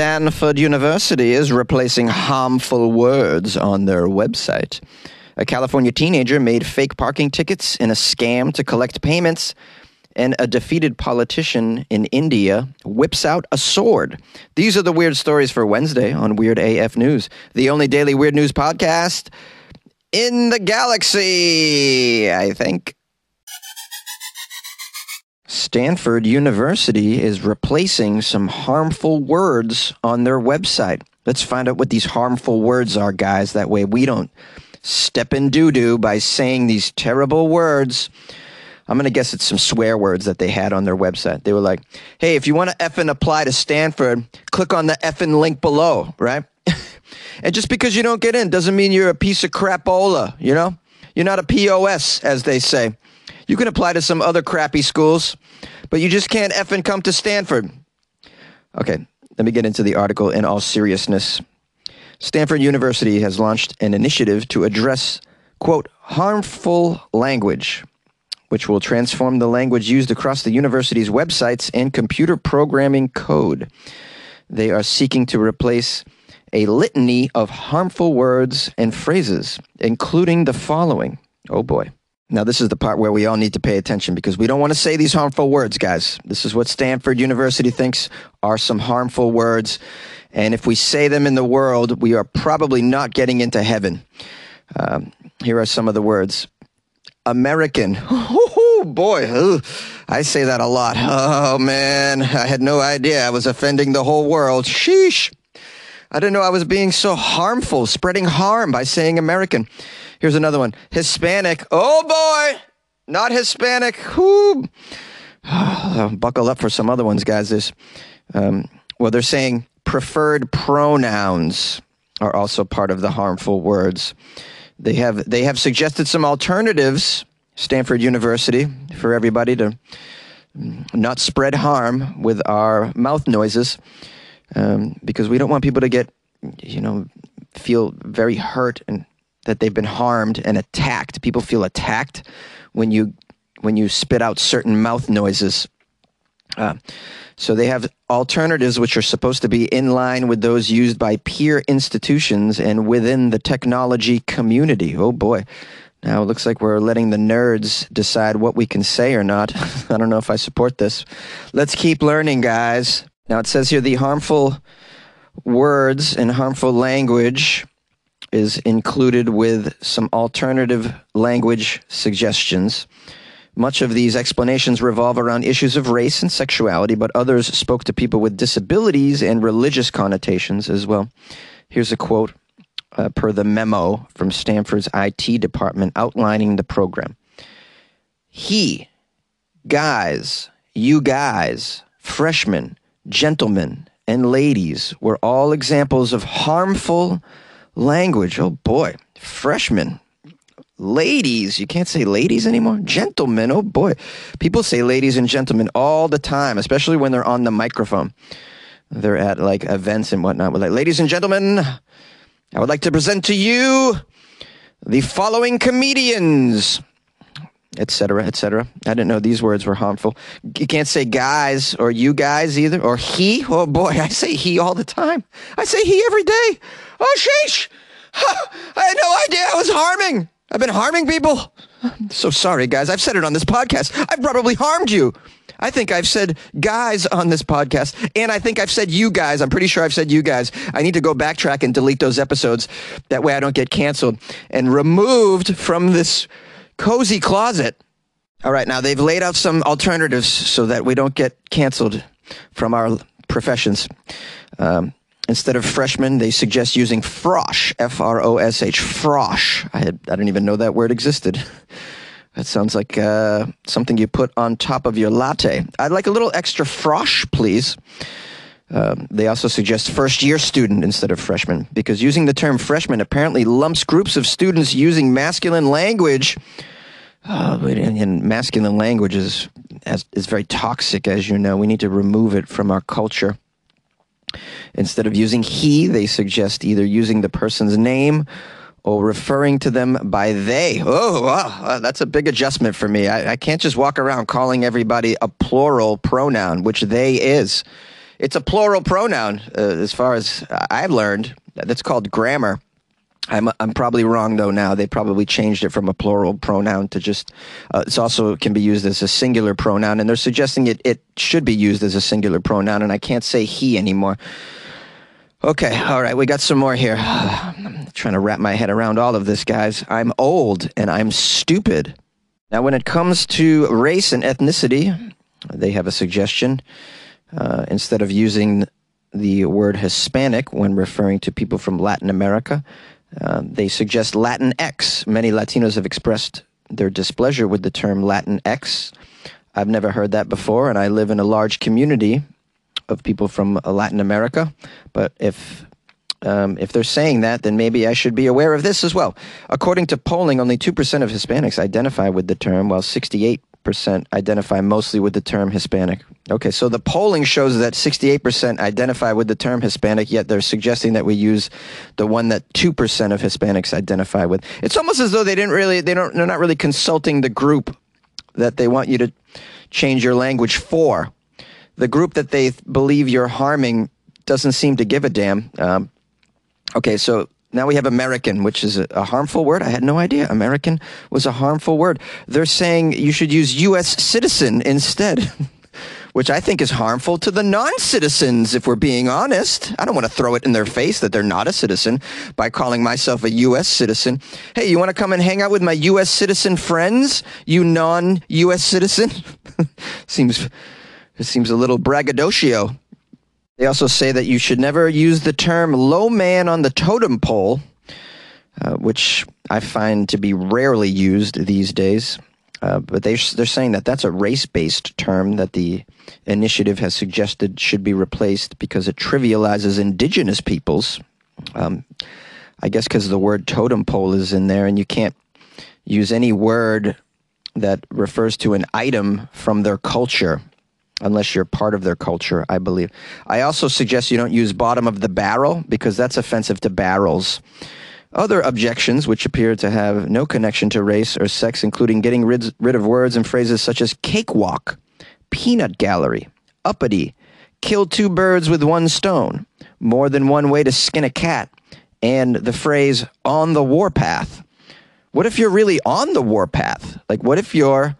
Stanford University is replacing harmful words on their website. A California teenager made fake parking tickets in a scam to collect payments, and a defeated politician in India whips out a sword. These are the weird stories for Wednesday on Weird AF News, the only daily weird news podcast in the galaxy, I think. Stanford University is replacing some harmful words on their website. Let's find out what these harmful words are, guys. That way we don't step in doo doo by saying these terrible words. I'm going to guess it's some swear words that they had on their website. They were like, hey, if you want to effing apply to Stanford, click on the effing link below, right? and just because you don't get in doesn't mean you're a piece of crapola, you know? You're not a POS, as they say. You can apply to some other crappy schools, but you just can't effing come to Stanford. Okay, let me get into the article in all seriousness. Stanford University has launched an initiative to address, quote, harmful language, which will transform the language used across the university's websites and computer programming code. They are seeking to replace a litany of harmful words and phrases, including the following. Oh boy. Now, this is the part where we all need to pay attention because we don't want to say these harmful words, guys. This is what Stanford University thinks are some harmful words. And if we say them in the world, we are probably not getting into heaven. Um, here are some of the words American. Oh, boy. Ugh. I say that a lot. Oh, man. I had no idea I was offending the whole world. Sheesh. I didn't know I was being so harmful, spreading harm by saying American. Here's another one Hispanic. Oh boy, not Hispanic. Whoo. Buckle up for some other ones, guys. This, um, well, they're saying preferred pronouns are also part of the harmful words. They have they have suggested some alternatives. Stanford University for everybody to not spread harm with our mouth noises, um, because we don't want people to get, you know, feel very hurt and that they've been harmed and attacked. People feel attacked when you when you spit out certain mouth noises. Uh, so they have alternatives which are supposed to be in line with those used by peer institutions and within the technology community. Oh boy. Now it looks like we're letting the nerds decide what we can say or not. I don't know if I support this. Let's keep learning, guys. Now it says here the harmful words and harmful language is included with some alternative language suggestions. Much of these explanations revolve around issues of race and sexuality, but others spoke to people with disabilities and religious connotations as well. Here's a quote uh, per the memo from Stanford's IT department outlining the program. He, guys, you guys, freshmen, gentlemen, and ladies were all examples of harmful language. Oh boy, freshmen. Ladies, you can't say ladies anymore. Gentlemen, oh boy. People say ladies and gentlemen all the time, especially when they're on the microphone. They're at like events and whatnot. We're like, ladies and gentlemen, I would like to present to you the following comedians, etc., etc. I didn't know these words were harmful. You can't say guys or you guys either, or he. Oh boy, I say he all the time. I say he every day. Oh, sheesh! I had no idea I was harming. I've been harming people. I'm so sorry, guys. I've said it on this podcast. I've probably harmed you. I think I've said guys on this podcast, and I think I've said you guys. I'm pretty sure I've said you guys. I need to go backtrack and delete those episodes. That way I don't get canceled and removed from this cozy closet. All right, now they've laid out some alternatives so that we don't get canceled from our professions. Um, Instead of freshman, they suggest using frosh, F R O S H, frosh. I, had, I didn't even know that word existed. That sounds like uh, something you put on top of your latte. I'd like a little extra frosh, please. Um, they also suggest first year student instead of freshman because using the term freshman apparently lumps groups of students using masculine language. Uh, and masculine language is, is very toxic, as you know. We need to remove it from our culture. Instead of using he, they suggest either using the person's name or referring to them by they. Oh, that's a big adjustment for me. I, I can't just walk around calling everybody a plural pronoun, which they is. It's a plural pronoun, uh, as far as I've learned. That's called grammar. I'm I'm probably wrong though. Now they probably changed it from a plural pronoun to just. Uh, it's also can be used as a singular pronoun, and they're suggesting it it should be used as a singular pronoun, and I can't say he anymore. Okay, all right, we got some more here. I'm trying to wrap my head around all of this, guys. I'm old and I'm stupid. Now, when it comes to race and ethnicity, they have a suggestion. Uh, instead of using the word Hispanic when referring to people from Latin America, uh, they suggest Latin X. Many Latinos have expressed their displeasure with the term Latin X. I've never heard that before, and I live in a large community of people from uh, Latin America. But if um, if they're saying that, then maybe I should be aware of this as well. According to polling, only 2% of Hispanics identify with the term, while 68% identify mostly with the term Hispanic. Okay, so the polling shows that 68% identify with the term Hispanic, yet they're suggesting that we use the one that 2% of Hispanics identify with. It's almost as though they didn't really, they don't, they're not really consulting the group that they want you to change your language for the group that they believe you're harming doesn't seem to give a damn. Um, okay, so now we have American, which is a, harmful word. I had no idea American was a harmful word. They're saying you should use U.S. citizen instead. which I think is harmful to the non citizens, if we're being honest. I don't want to throw it in their face that they're not a citizen by calling myself a U.S. citizen. Hey, you want to come and hang out with my U.S. citizen friends, you non U.S. citizen? Seems it seems a little braggadocio. They also say that you should never use the term low man on the totem pole, uh, which I find to be rarely used these days. Uh, but they, they're saying that that's a race based term that the initiative has suggested should be replaced because it trivializes indigenous peoples. Um, I guess because the word totem pole is in there, and you can't use any word that refers to an item from their culture unless you're part of their culture, I believe. I also suggest you don't use bottom of the barrel because that's offensive to barrels. Other objections, which appear to have no connection to race or sex, including getting rid, rid of words and phrases such as cakewalk, peanut gallery, uppity, kill two birds with one stone, more than one way to skin a cat, and the phrase on the warpath. What if you're really on the warpath? Like, what if you're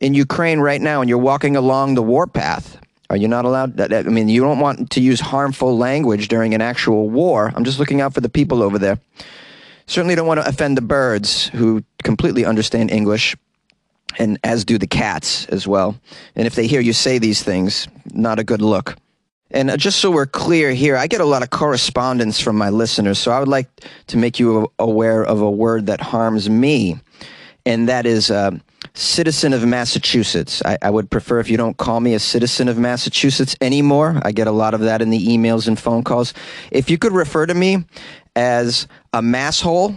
in Ukraine right now and you're walking along the warpath, are you not allowed? I mean, you don't want to use harmful language during an actual war. I'm just looking out for the people over there. Certainly don't want to offend the birds who completely understand English, and as do the cats as well. And if they hear you say these things, not a good look. And uh, just so we're clear here, I get a lot of correspondence from my listeners, so I would like to make you aware of a word that harms me, and that is. Uh, citizen of Massachusetts. I, I, would prefer if you don't call me a citizen of Massachusetts anymore. I get a lot of that in the emails and phone calls. If you could refer to me as a masshole,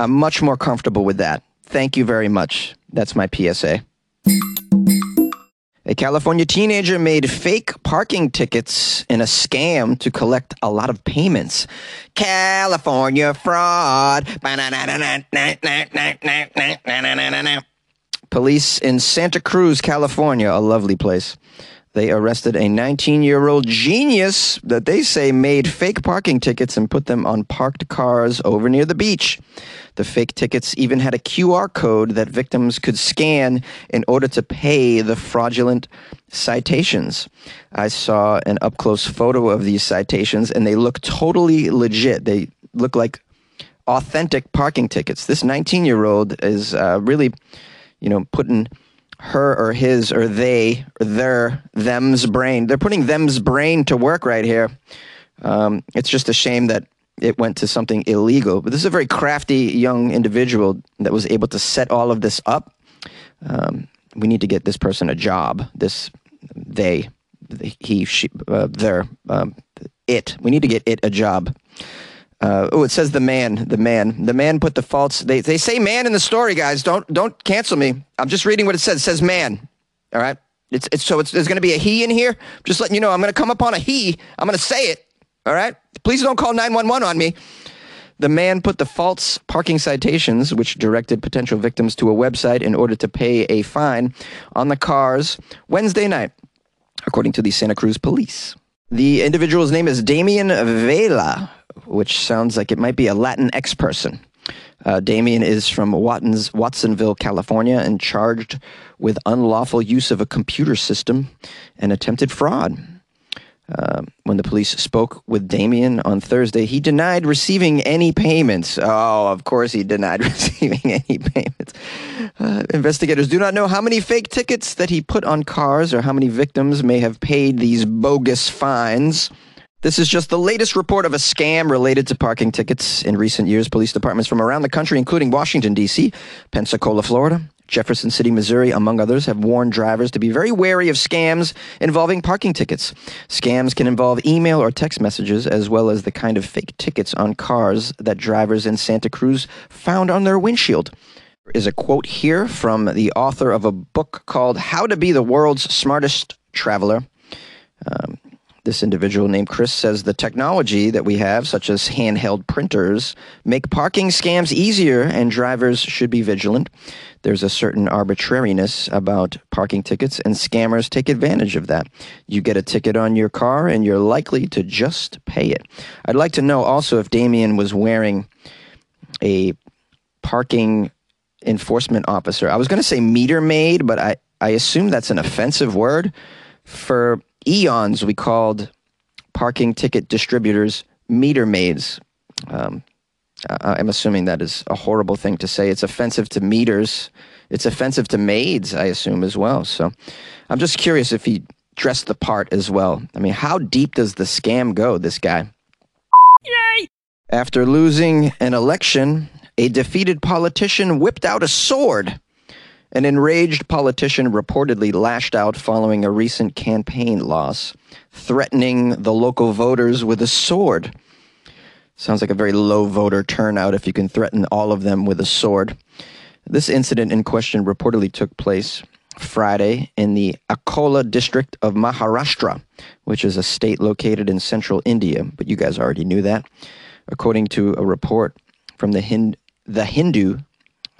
I'm much more comfortable with that. Thank you very much. That's my PSA. A California teenager made fake parking tickets in a scam to collect a lot of payments. California fraud. Police in Santa Cruz, California, a lovely place. They arrested a 19 year old genius that they say made fake parking tickets and put them on parked cars over near the beach. The fake tickets even had a QR code that victims could scan in order to pay the fraudulent citations. I saw an up close photo of these citations and they look totally legit. They look like authentic parking tickets. This 19 year old is uh, really, you know, putting her or his or they or their them's brain. They're putting them's brain to work right here. Um, it's just a shame that it went to something illegal. But this is a very crafty young individual that was able to set all of this up. Um, we need to get this person a job. This they, he, she, uh, their, um, it. We need to get it a job. Uh, oh, it says the man, the man, the man put the false. They they say man in the story, guys. Don't don't cancel me. I'm just reading what it says. It says man. All right. It's it's so it's, there's going to be a he in here. Just letting you know, I'm going to come upon a he. I'm going to say it. All right. Please don't call 911 on me. The man put the false parking citations, which directed potential victims to a website in order to pay a fine, on the cars Wednesday night. according to the Santa Cruz police. The individual's name is Damien Vela, which sounds like it might be a Latin X person. Uh, Damien is from Watsonville, California, and charged with unlawful use of a computer system and attempted fraud. Uh, when the police spoke with Damien on Thursday, he denied receiving any payments. Oh, of course, he denied receiving any payments. Uh, investigators do not know how many fake tickets that he put on cars or how many victims may have paid these bogus fines. This is just the latest report of a scam related to parking tickets. In recent years, police departments from around the country, including Washington, D.C., Pensacola, Florida, Jefferson City, Missouri, among others, have warned drivers to be very wary of scams involving parking tickets. Scams can involve email or text messages, as well as the kind of fake tickets on cars that drivers in Santa Cruz found on their windshield. There is a quote here from the author of a book called How to Be the World's Smartest Traveler. Um, this individual named Chris says the technology that we have, such as handheld printers, make parking scams easier and drivers should be vigilant. There's a certain arbitrariness about parking tickets, and scammers take advantage of that. You get a ticket on your car, and you're likely to just pay it. I'd like to know also if Damien was wearing a parking enforcement officer. I was going to say meter maid, but I, I assume that's an offensive word. For eons, we called parking ticket distributors meter maids. Um, I'm assuming that is a horrible thing to say. It's offensive to meters. It's offensive to maids, I assume, as well. So I'm just curious if he dressed the part as well. I mean, how deep does the scam go, this guy? Yay! After losing an election, a defeated politician whipped out a sword an enraged politician reportedly lashed out following a recent campaign loss, threatening the local voters with a sword. Sounds like a very low voter turnout if you can threaten all of them with a sword. This incident in question reportedly took place Friday in the Akola district of Maharashtra, which is a state located in central India, but you guys already knew that. According to a report from the, Hind- the Hindu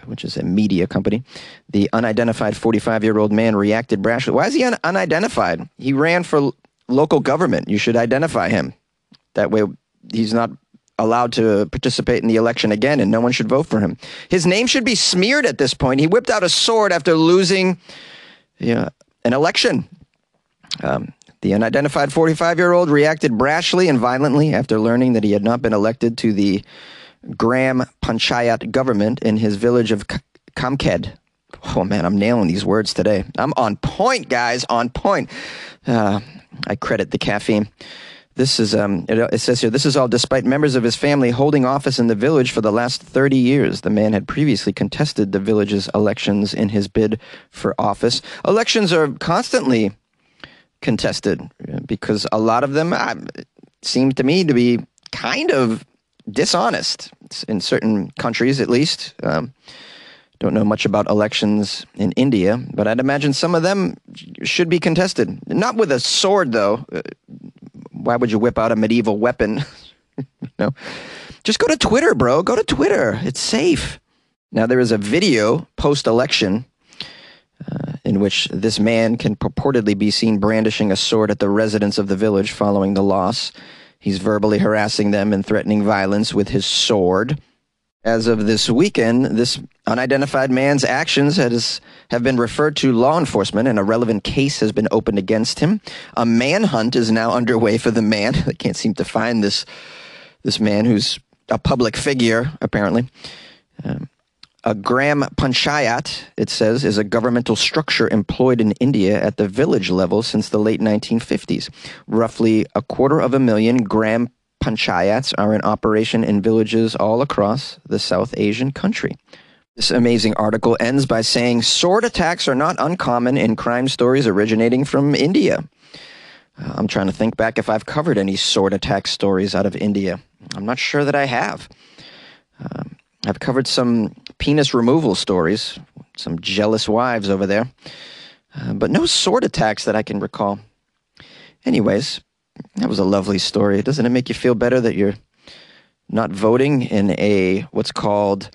which is a media company. The unidentified 45 year old man reacted brashly. Why is he un- unidentified? He ran for local government. You should identify him. That way, he's not allowed to participate in the election again, and no one should vote for him. His name should be smeared at this point. He whipped out a sword after losing you know, an election. Um, the unidentified 45 year old reacted brashly and violently after learning that he had not been elected to the Gram Panchayat government in his village of Kamked. Oh man, I'm nailing these words today. I'm on point, guys, on point. Uh, I credit the caffeine. This is, um, it, it, says here, this is all despite members of his family holding office in the village for the last 30 years. The man had previously contested the village's elections in his bid for office. Elections are constantly contested because a lot of them uh, seem to me to be kind of dishonest in certain countries, at least. Um, don't know much about elections in India, but I'd imagine some of them should be contested. Not with a sword, though. Uh, why would you whip out a medieval weapon? no. just go to Twitter, bro. Go to Twitter. It's safe. Now there is a video post-election uh, in which this man can purportedly be seen brandishing a sword at the residents of the village following the loss. He's verbally harassing them and threatening violence with his sword. As of this weekend, this unidentified man's actions has, have been referred to law enforcement and a relevant case has been opened against him. A manhunt is now underway for the man. They can't seem to find this, this man who's a public figure, apparently. Um, a gram panchayat, it says, is a governmental structure employed in India at the village level since the late 1950s. Roughly a quarter of a million gram panchayats are in operation in villages all across the South Asian country. This amazing article ends by saying sword attacks are not uncommon in crime stories originating from India. Uh, I'm trying to think back if I've covered any sword attack stories out of India. I'm not sure that I have. Um, I've covered some penis removal stories, some jealous wives over there, uh, but no sword attacks that I can recall. Anyways, that was a lovely story. Doesn't it make you feel better that you're not voting in a what's called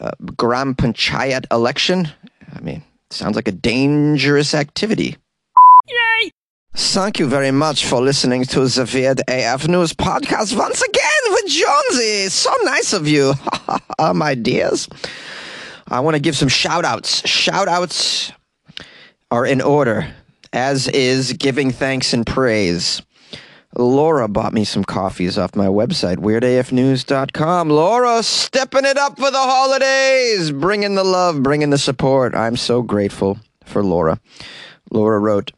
uh, Gram Panchayat election? I mean, sounds like a dangerous activity. Thank you very much for listening to the Weird AF News podcast once again with Jonesy. So nice of you, uh, my dears. I want to give some shout outs. Shout outs are in order, as is giving thanks and praise. Laura bought me some coffees off my website, weirdafnews.com. Laura, stepping it up for the holidays, bringing the love, bringing the support. I'm so grateful for Laura. Laura wrote,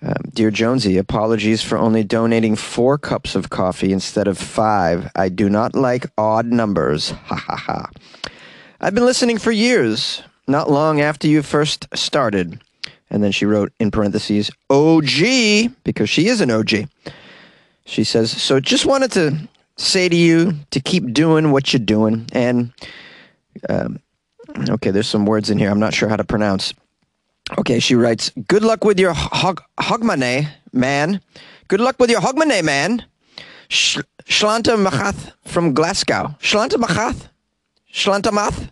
um, Dear Jonesy, apologies for only donating four cups of coffee instead of five. I do not like odd numbers. Ha ha ha. I've been listening for years, not long after you first started. And then she wrote in parentheses, OG, because she is an OG. She says, So just wanted to say to you to keep doing what you're doing. And, um, okay, there's some words in here I'm not sure how to pronounce. Okay, she writes, Good luck with your hog- hogmane, man. Good luck with your hogmane, man. Sh- Shlanta Machath from Glasgow. Shlanta Machath? Shlanta Math?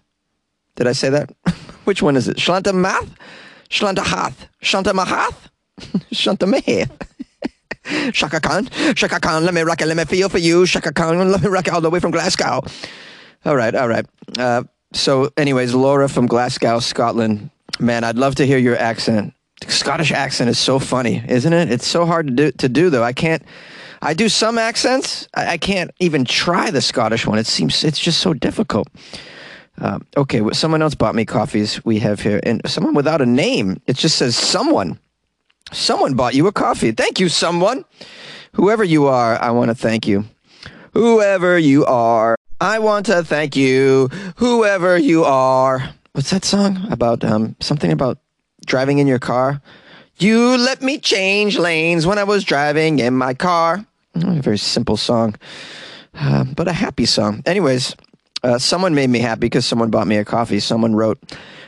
Did I say that? Which one is it? Shlanta Math? Shlanta Hath? Shlanta Mahath? Shlanta Mahath? Chaka Khan, Chaka Khan, let me rock it, let me feel for you. Chaka Khan, let me rock it all the way from Glasgow. All right, all right. Uh, so, anyways, Laura from Glasgow, Scotland. Man, I'd love to hear your accent. Scottish accent is so funny, isn't it? It's so hard to do, to do though. I can't. I do some accents. I, I can't even try the Scottish one. It seems it's just so difficult. Uh, okay, well, someone else bought me coffees. We have here, and someone without a name. It just says someone. Someone bought you a coffee. Thank you, someone. Whoever you are, I want to thank you. Whoever you are, I want to thank you. Whoever you are. What's that song about? Um, something about driving in your car. You let me change lanes when I was driving in my car. A very simple song, uh, but a happy song. Anyways, uh, someone made me happy because someone bought me a coffee. Someone wrote,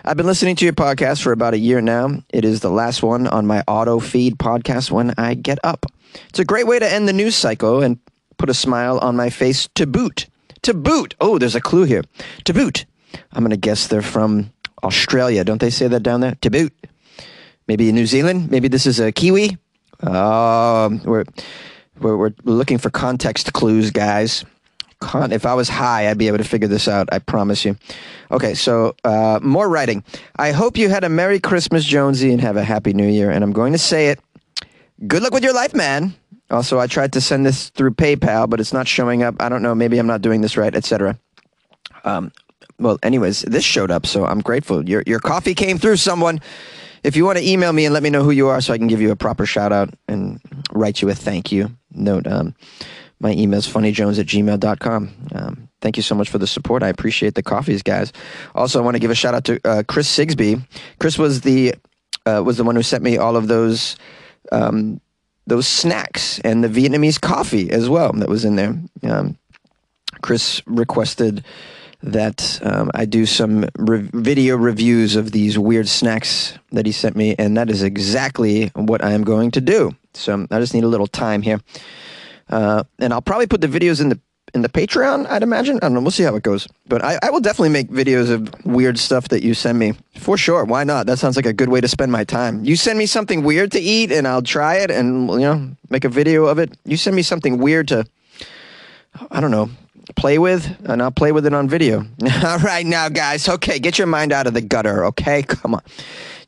I've been listening to your podcast for about a year now. It is the last one on my auto feed podcast when I get up. It's a great way to end the news cycle and put a smile on my face to boot. To boot. Oh, there's a clue here. To boot. I'm going to guess they're from Australia. Don't they say that down there? To boot. Maybe New Zealand. Maybe this is a Kiwi. Um, we're, we're, we're looking for context clues, guys. Con- if I was high, I'd be able to figure this out. I promise you. Okay, so uh, more writing. I hope you had a Merry Christmas, Jonesy, and have a Happy New Year. And I'm going to say it. Good luck with your life, man. Also, I tried to send this through PayPal, but it's not showing up. I don't know. Maybe I'm not doing this right, etc. Um, well, anyways, this showed up, so I'm grateful. Your your coffee came through. Someone. If you want to email me and let me know who you are, so I can give you a proper shout out and write you a thank you note. Um, my email is funnyjones at gmail.com. Um, thank you so much for the support. I appreciate the coffees, guys. Also, I want to give a shout out to uh, Chris Sigsby. Chris was the uh, was the one who sent me all of those um, those snacks and the Vietnamese coffee as well that was in there. Um, Chris requested that um, I do some re- video reviews of these weird snacks that he sent me, and that is exactly what I am going to do. So I just need a little time here, uh, and I'll probably put the videos in the in the Patreon. I'd imagine. I don't know. We'll see how it goes. But I, I will definitely make videos of weird stuff that you send me for sure. Why not? That sounds like a good way to spend my time. You send me something weird to eat, and I'll try it, and you know, make a video of it. You send me something weird to, I don't know, play with, and I'll play with it on video. All right, now, guys. Okay, get your mind out of the gutter. Okay, come on.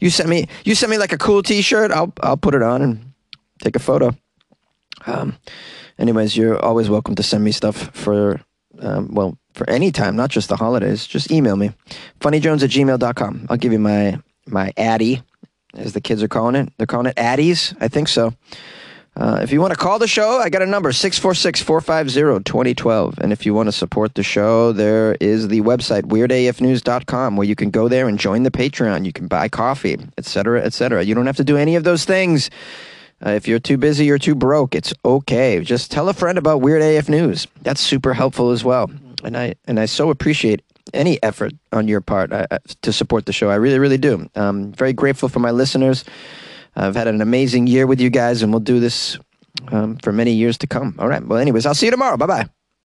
You send me, you send me like a cool T-shirt. I'll, I'll put it on and take a photo. Um, anyways, you're always welcome to send me stuff for, um, well, for any time, not just the holidays. Just email me, funnyjones at gmail.com. I'll give you my my addy, as the kids are calling it. They're calling it addies. I think so. Uh, if you want to call the show, I got a number 646 450 2012. And if you want to support the show, there is the website weirdafnews.com where you can go there and join the Patreon. You can buy coffee, etc., etc. You don't have to do any of those things. Uh, if you're too busy or too broke, it's okay. Just tell a friend about Weird AF News. That's super helpful as well. And I and I so appreciate any effort on your part uh, to support the show. I really, really do. I'm very grateful for my listeners. I've had an amazing year with you guys, and we'll do this um, for many years to come. All right. Well, anyways, I'll see you tomorrow. Bye bye.